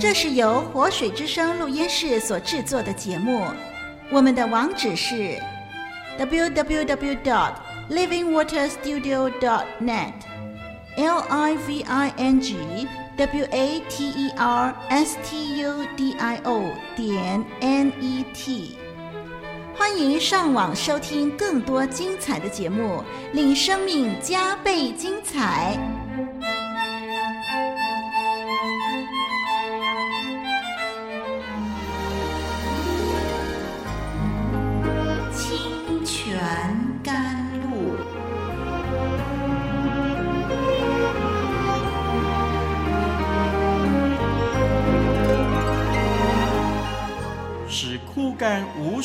这是由活水之声录音室所制作的节目，我们的网址是 www.dot livingwaterstudio.dot net l i v i n g w a t e r s t u d i o 点 n e t。欢迎上网收听更多精彩的节目，令生命加倍精彩。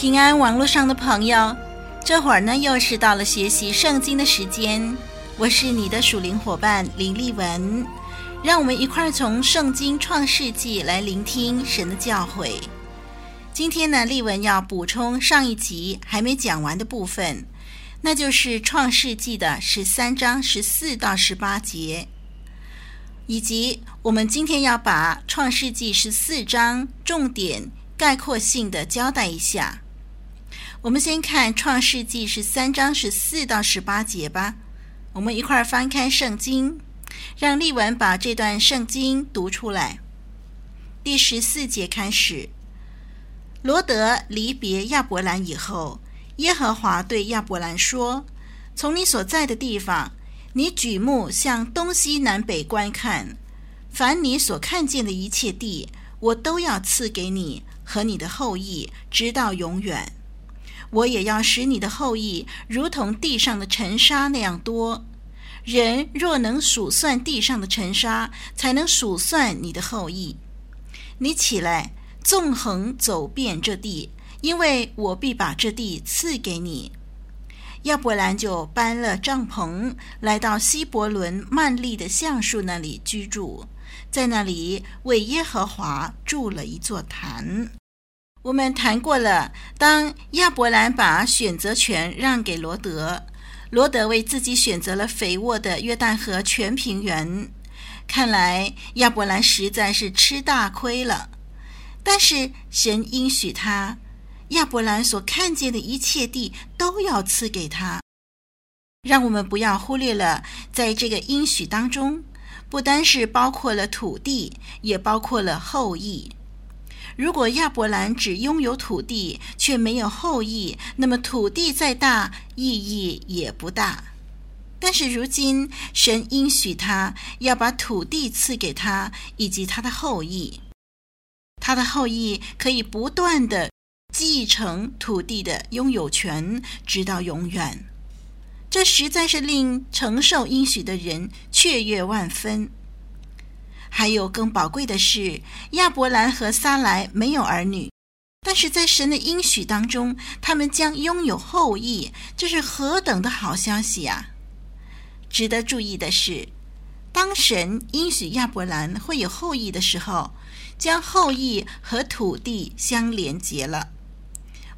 平安网络上的朋友，这会儿呢又是到了学习圣经的时间。我是你的属灵伙伴林丽文，让我们一块儿从圣经创世纪来聆听神的教诲。今天呢，丽文要补充上一集还没讲完的部分，那就是创世纪的十三章十四到十八节，以及我们今天要把创世纪十四章重点概括性的交代一下。我们先看《创世纪》十三章十四到十八节吧。我们一块儿翻开圣经，让丽文把这段圣经读出来。第十四节开始：罗得离别亚伯兰以后，耶和华对亚伯兰说：“从你所在的地方，你举目向东西南北观看，凡你所看见的一切地，我都要赐给你和你的后裔，直到永远。”我也要使你的后裔如同地上的尘沙那样多。人若能数算地上的尘沙，才能数算你的后裔。你起来，纵横走遍这地，因为我必把这地赐给你。亚伯兰就搬了帐篷，来到希伯伦曼利的橡树那里居住，在那里为耶和华筑了一座坛。我们谈过了，当亚伯兰把选择权让给罗德，罗德为自己选择了肥沃的约旦河全平原。看来亚伯兰实在是吃大亏了。但是神应许他，亚伯兰所看见的一切地都要赐给他。让我们不要忽略了，在这个应许当中，不单是包括了土地，也包括了后裔。如果亚伯兰只拥有土地，却没有后裔，那么土地再大，意义也不大。但是如今，神应许他要把土地赐给他以及他的后裔，他的后裔可以不断的继承土地的拥有权，直到永远。这实在是令承受应许的人雀跃万分。还有更宝贵的是，亚伯兰和撒莱没有儿女，但是在神的应许当中，他们将拥有后裔，这是何等的好消息啊！值得注意的是，当神应许亚伯兰会有后裔的时候，将后裔和土地相连结了。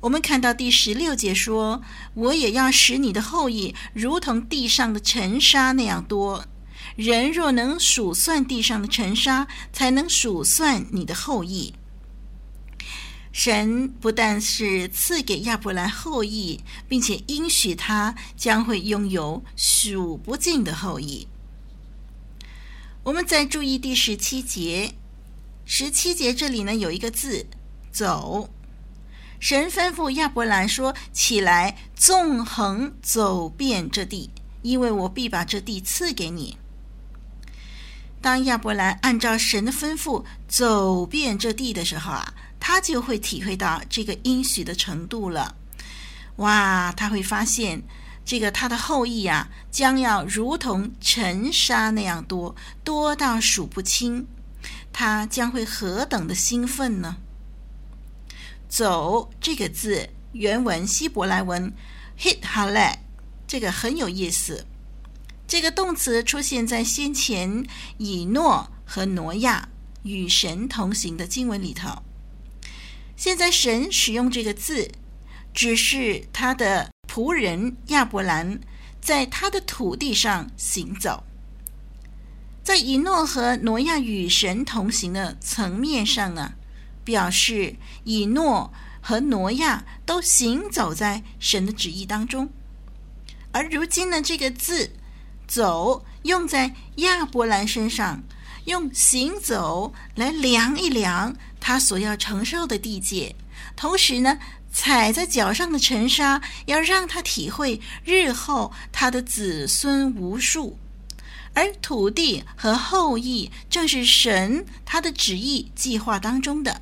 我们看到第十六节说：“我也要使你的后裔如同地上的尘沙那样多。”人若能数算地上的尘沙，才能数算你的后裔。神不但是赐给亚伯兰后裔，并且应许他将会拥有数不尽的后裔。我们再注意第十七节，十七节这里呢有一个字“走”。神吩咐亚伯兰说：“起来，纵横走遍这地，因为我必把这地赐给你。”当亚伯兰按照神的吩咐走遍这地的时候啊，他就会体会到这个应许的程度了。哇，他会发现这个他的后裔啊，将要如同尘沙那样多，多到数不清。他将会何等的兴奋呢？走这个字原文希伯来文 hit h a l e 这个很有意思。这个动词出现在先前以诺和挪亚与神同行的经文里头。现在神使用这个字，只是他的仆人亚伯兰在他的土地上行走。在以诺和挪亚与神同行的层面上呢，表示以诺和挪亚都行走在神的旨意当中。而如今呢，这个字。走用在亚伯兰身上，用行走来量一量他所要承受的地界，同时呢，踩在脚上的尘沙，要让他体会日后他的子孙无数，而土地和后裔正是神他的旨意计划当中的。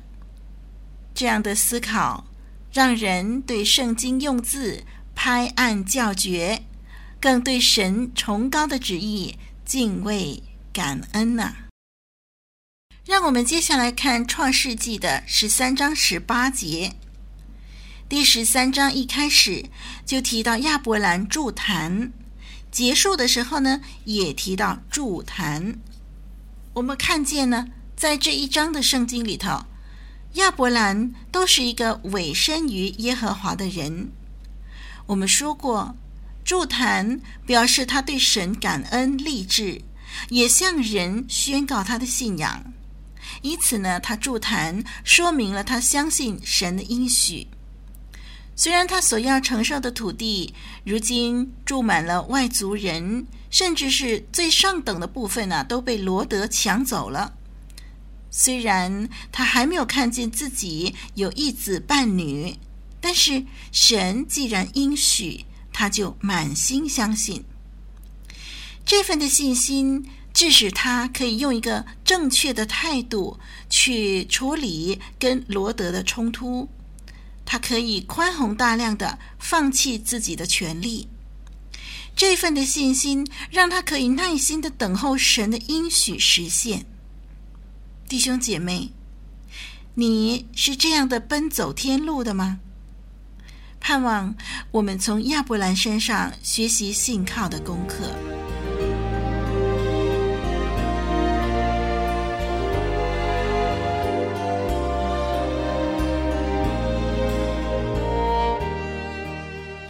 这样的思考，让人对圣经用字拍案叫绝。更对神崇高的旨意敬畏感恩呐、让我们接下来看创世纪的十三章十八节。第十三章一开始就提到亚伯兰筑坛，结束的时候呢，也提到筑坛。我们看见呢，在这一章的圣经里头，亚伯兰都是一个委身于耶和华的人。我们说过。筑坛表示他对神感恩立志，也向人宣告他的信仰。以此呢，他筑坛说明了他相信神的应许。虽然他所要承受的土地如今住满了外族人，甚至是最上等的部分呢，都被罗德抢走了。虽然他还没有看见自己有一子半女，但是神既然应许。他就满心相信，这份的信心致使他可以用一个正确的态度去处理跟罗德的冲突，他可以宽宏大量的放弃自己的权利。这份的信心让他可以耐心的等候神的应许实现。弟兄姐妹，你是这样的奔走天路的吗？盼望我们从亚伯兰身上学习信靠的功课。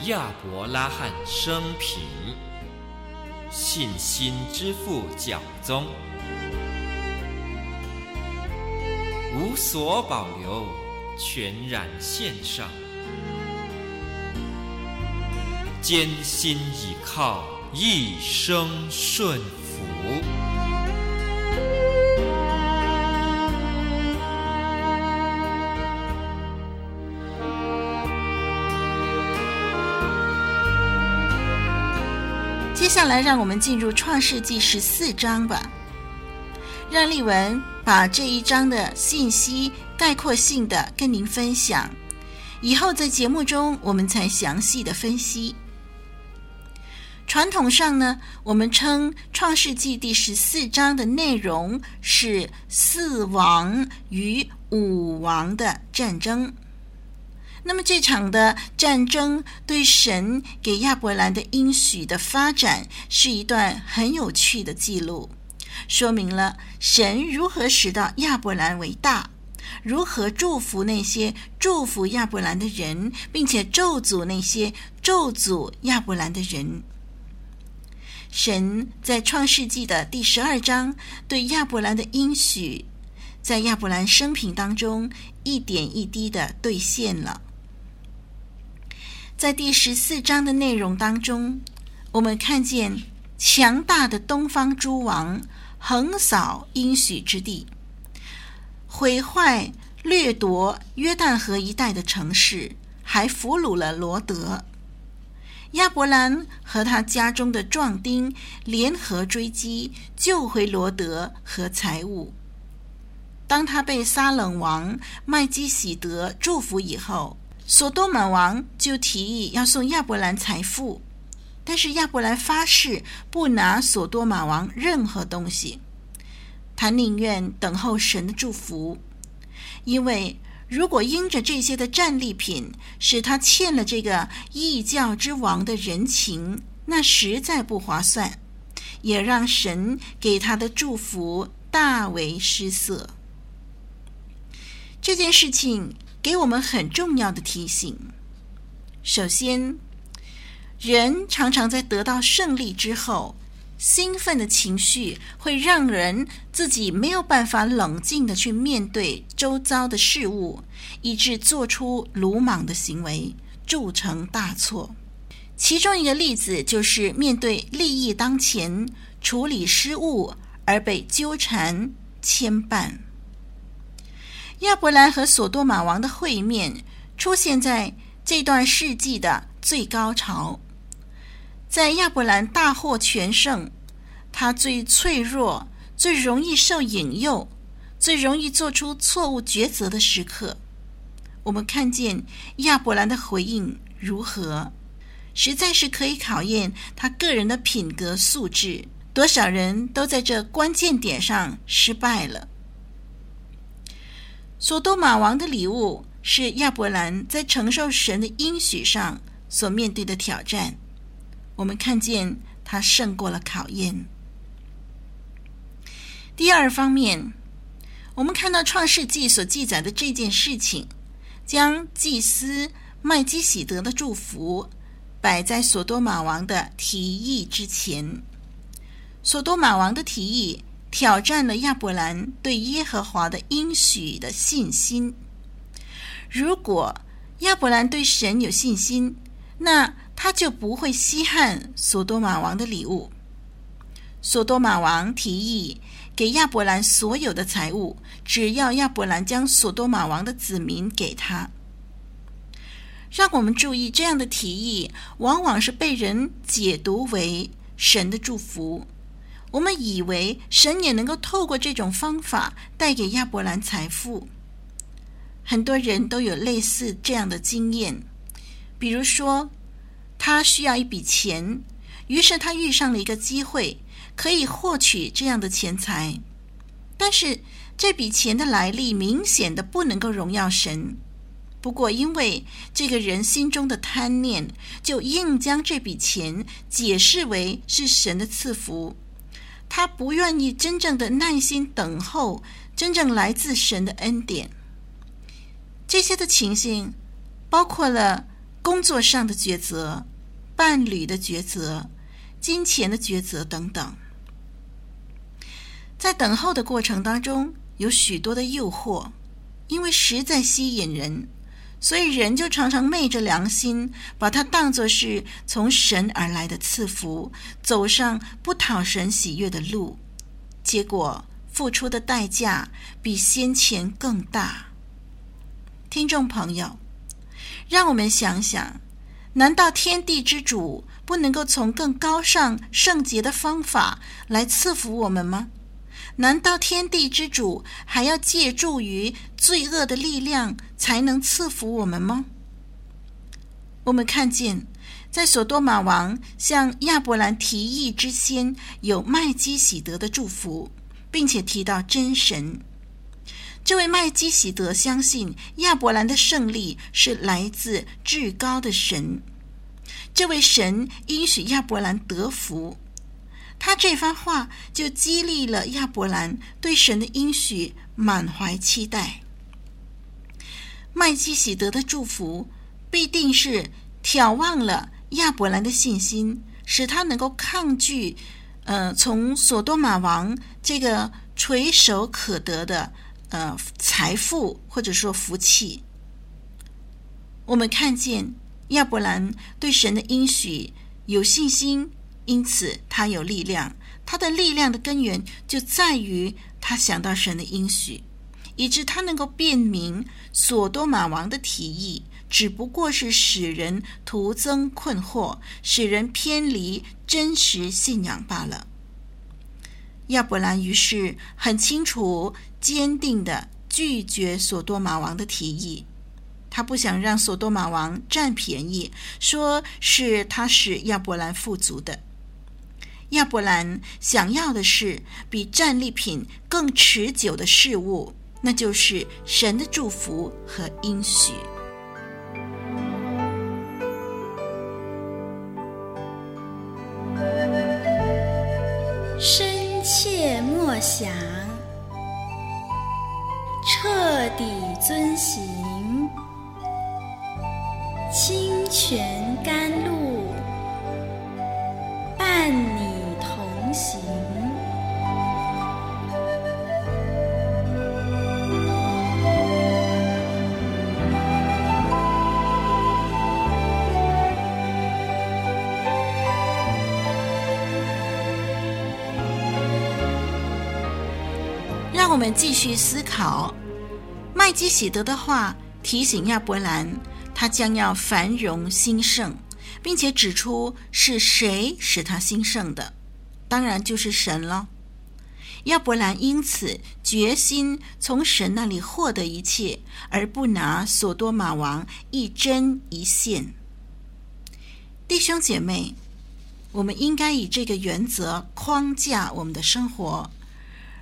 亚伯拉罕生平，信心之父教宗，无所保留，全然献上。艰辛倚靠，一生顺服。接下来，让我们进入创世纪十四章吧。让丽文把这一章的信息概括性的跟您分享，以后在节目中我们才详细的分析。传统上呢，我们称《创世纪》第十四章的内容是四王与五王的战争。那么这场的战争对神给亚伯兰的应许的发展是一段很有趣的记录，说明了神如何使到亚伯兰为大，如何祝福那些祝福亚伯兰的人，并且咒诅那些咒诅亚伯兰的人。神在创世纪的第十二章对亚伯兰的应许，在亚伯兰生平当中一点一滴的兑现了。在第十四章的内容当中，我们看见强大的东方诸王横扫应许之地，毁坏掠夺约旦河一带的城市，还俘虏了罗得。亚伯兰和他家中的壮丁联合追击，救回罗德和财物。当他被撒冷王麦基洗德祝福以后，所多玛王就提议要送亚伯兰财富，但是亚伯兰发誓不拿所多玛王任何东西。他宁愿等候神的祝福，因为如果因着这些的战利品使他欠了这个异教之王的人情，那实在不划算，也让神给他的祝福大为失色。这件事情给我们很重要的提醒。首先，人常常在得到胜利之后，兴奋的情绪会让人自己没有办法冷静地去面对周遭的事物，以致做出鲁莽的行为，铸成大错。其中一个例子就是面对利益当前、处理失误而被纠缠牵绊。亚伯兰和所多玛王的会面出现在这段事迹的最高潮。在亚伯兰大获全胜，他最脆弱、最容易受引诱、最容易做出错误抉择的时刻，我们看见亚伯兰的回应如何，实在是可以考验他个人的品格素质。多少人都在这关键点上失败了。所多玛王的礼物是亚伯兰在承受神的应许上所面对的挑战。我们看见他胜过了考验。第二方面，我们看到创世纪所记载的这件事情，将祭司麦基洗德的祝福摆在所多玛王的提议之前。所多玛王的提议。挑战了亚伯兰对耶和华的应许的信心。如果亚伯兰对神有信心，那他就不会稀罕所多玛王的礼物。所多玛王提议给亚伯兰所有的财物，只要亚伯兰将所多玛王的子民给他。让我们注意，这样的提议往往是被人解读为神的祝福。我们以为神也能够透过这种方法带给亚伯兰财富。很多人都有类似这样的经验，比如说，他需要一笔钱，于是他遇上了一个机会，可以获取这样的钱财。但是这笔钱的来历明显的不能够荣耀神。不过，因为这个人心中的贪念，就硬将这笔钱解释为是神的赐福。他不愿意真正的耐心等候真正来自神的恩典。这些的情形包括了工作上的抉择、伴侣的抉择、金钱的抉择等等。在等候的过程当中，有许多的诱惑，因为实在吸引人。所以人就常常昧着良心，把它当作是从神而来的赐福，走上不讨神喜悦的路，结果付出的代价比先前更大。听众朋友，让我们想想，难道天地之主不能够从更高尚圣洁的方法来赐福我们吗？难道天地之主还要借助于罪恶的力量才能赐福我们吗？我们看见，在所多玛王向亚伯兰提议之先，有麦基洗德的祝福，并且提到真神。这位麦基洗德相信亚伯兰的胜利是来自至高的神。这位神应许亚伯兰得福。他这番话就激励了亚伯兰对神的应许满怀期待。麦基洗德的祝福必定是挑旺了亚伯兰的信心，使他能够抗拒，呃，从所多玛王这个垂手可得的呃财富或者说福气。我们看见亚伯兰对神的应许有信心。因此，他有力量。他的力量的根源就在于他想到神的应许，以致他能够辨明所多玛王的提议只不过是使人徒增困惑，使人偏离真实信仰罢了。亚伯兰于是很清楚、坚定地拒绝所多玛王的提议。他不想让所多玛王占便宜，说是他使亚伯兰富足的。亚伯兰想要的是比战利品更持久的事物，那就是神的祝福和应许。深切默想，彻底遵行，清泉甘露，伴你同行。让我们继续思考，麦基洗德的话提醒亚伯兰，他将要繁荣兴盛，并且指出是谁使他兴盛的，当然就是神了。亚伯兰因此决心从神那里获得一切，而不拿所多玛王一针一线。弟兄姐妹，我们应该以这个原则框架我们的生活。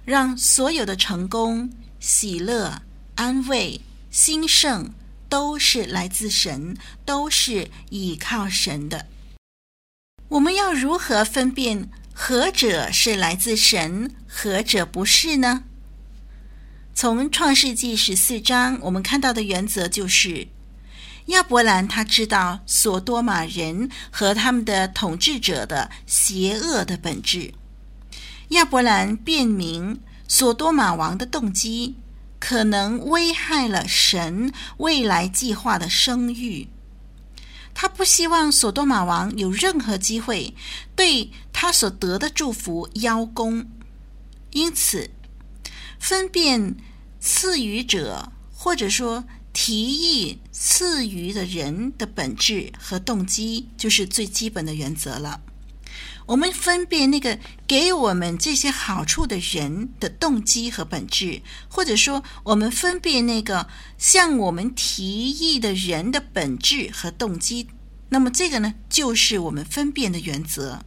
让所有的成功、喜乐、安慰、兴盛都是来自神，都是倚靠神的。我们要如何分辨何者是来自神，何者不是呢？从创世纪十四章，我们看到的原则就是：亚伯兰他知道所多玛人和他们的统治者的邪恶的本质。亚伯兰辨明所多玛王的动机可能危害了神未来计划的声誉。他不希望所多玛王有任何机会对他所得的祝福邀功，因此分辨赐予者或者说提议赐予的人的本质和动机，就是最基本的原则了。我们分辨那个给我们这些好处的人的动机和本质，或者说我们分辨那个向我们提议的人的本质和动机，那么这个呢，就是我们分辨的原则。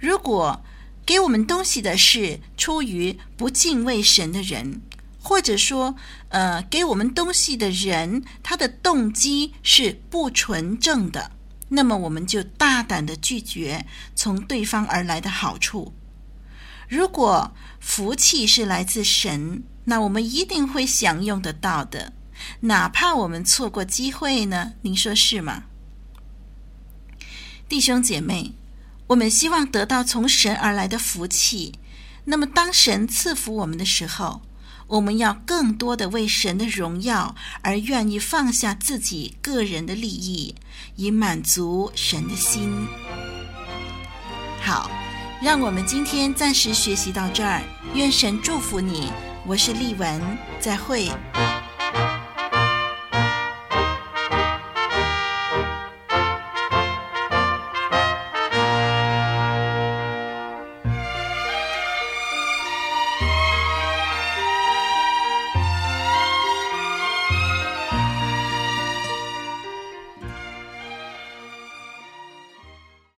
如果给我们东西的是出于不敬畏神的人，或者说，呃，给我们东西的人他的动机是不纯正的。那么我们就大胆的拒绝从对方而来的好处。如果福气是来自神，那我们一定会享用得到的，哪怕我们错过机会呢？您说是吗？弟兄姐妹，我们希望得到从神而来的福气。那么当神赐福我们的时候，我们要更多的为神的荣耀而愿意放下自己个人的利益，以满足神的心。好，让我们今天暂时学习到这儿。愿神祝福你，我是丽文，再会。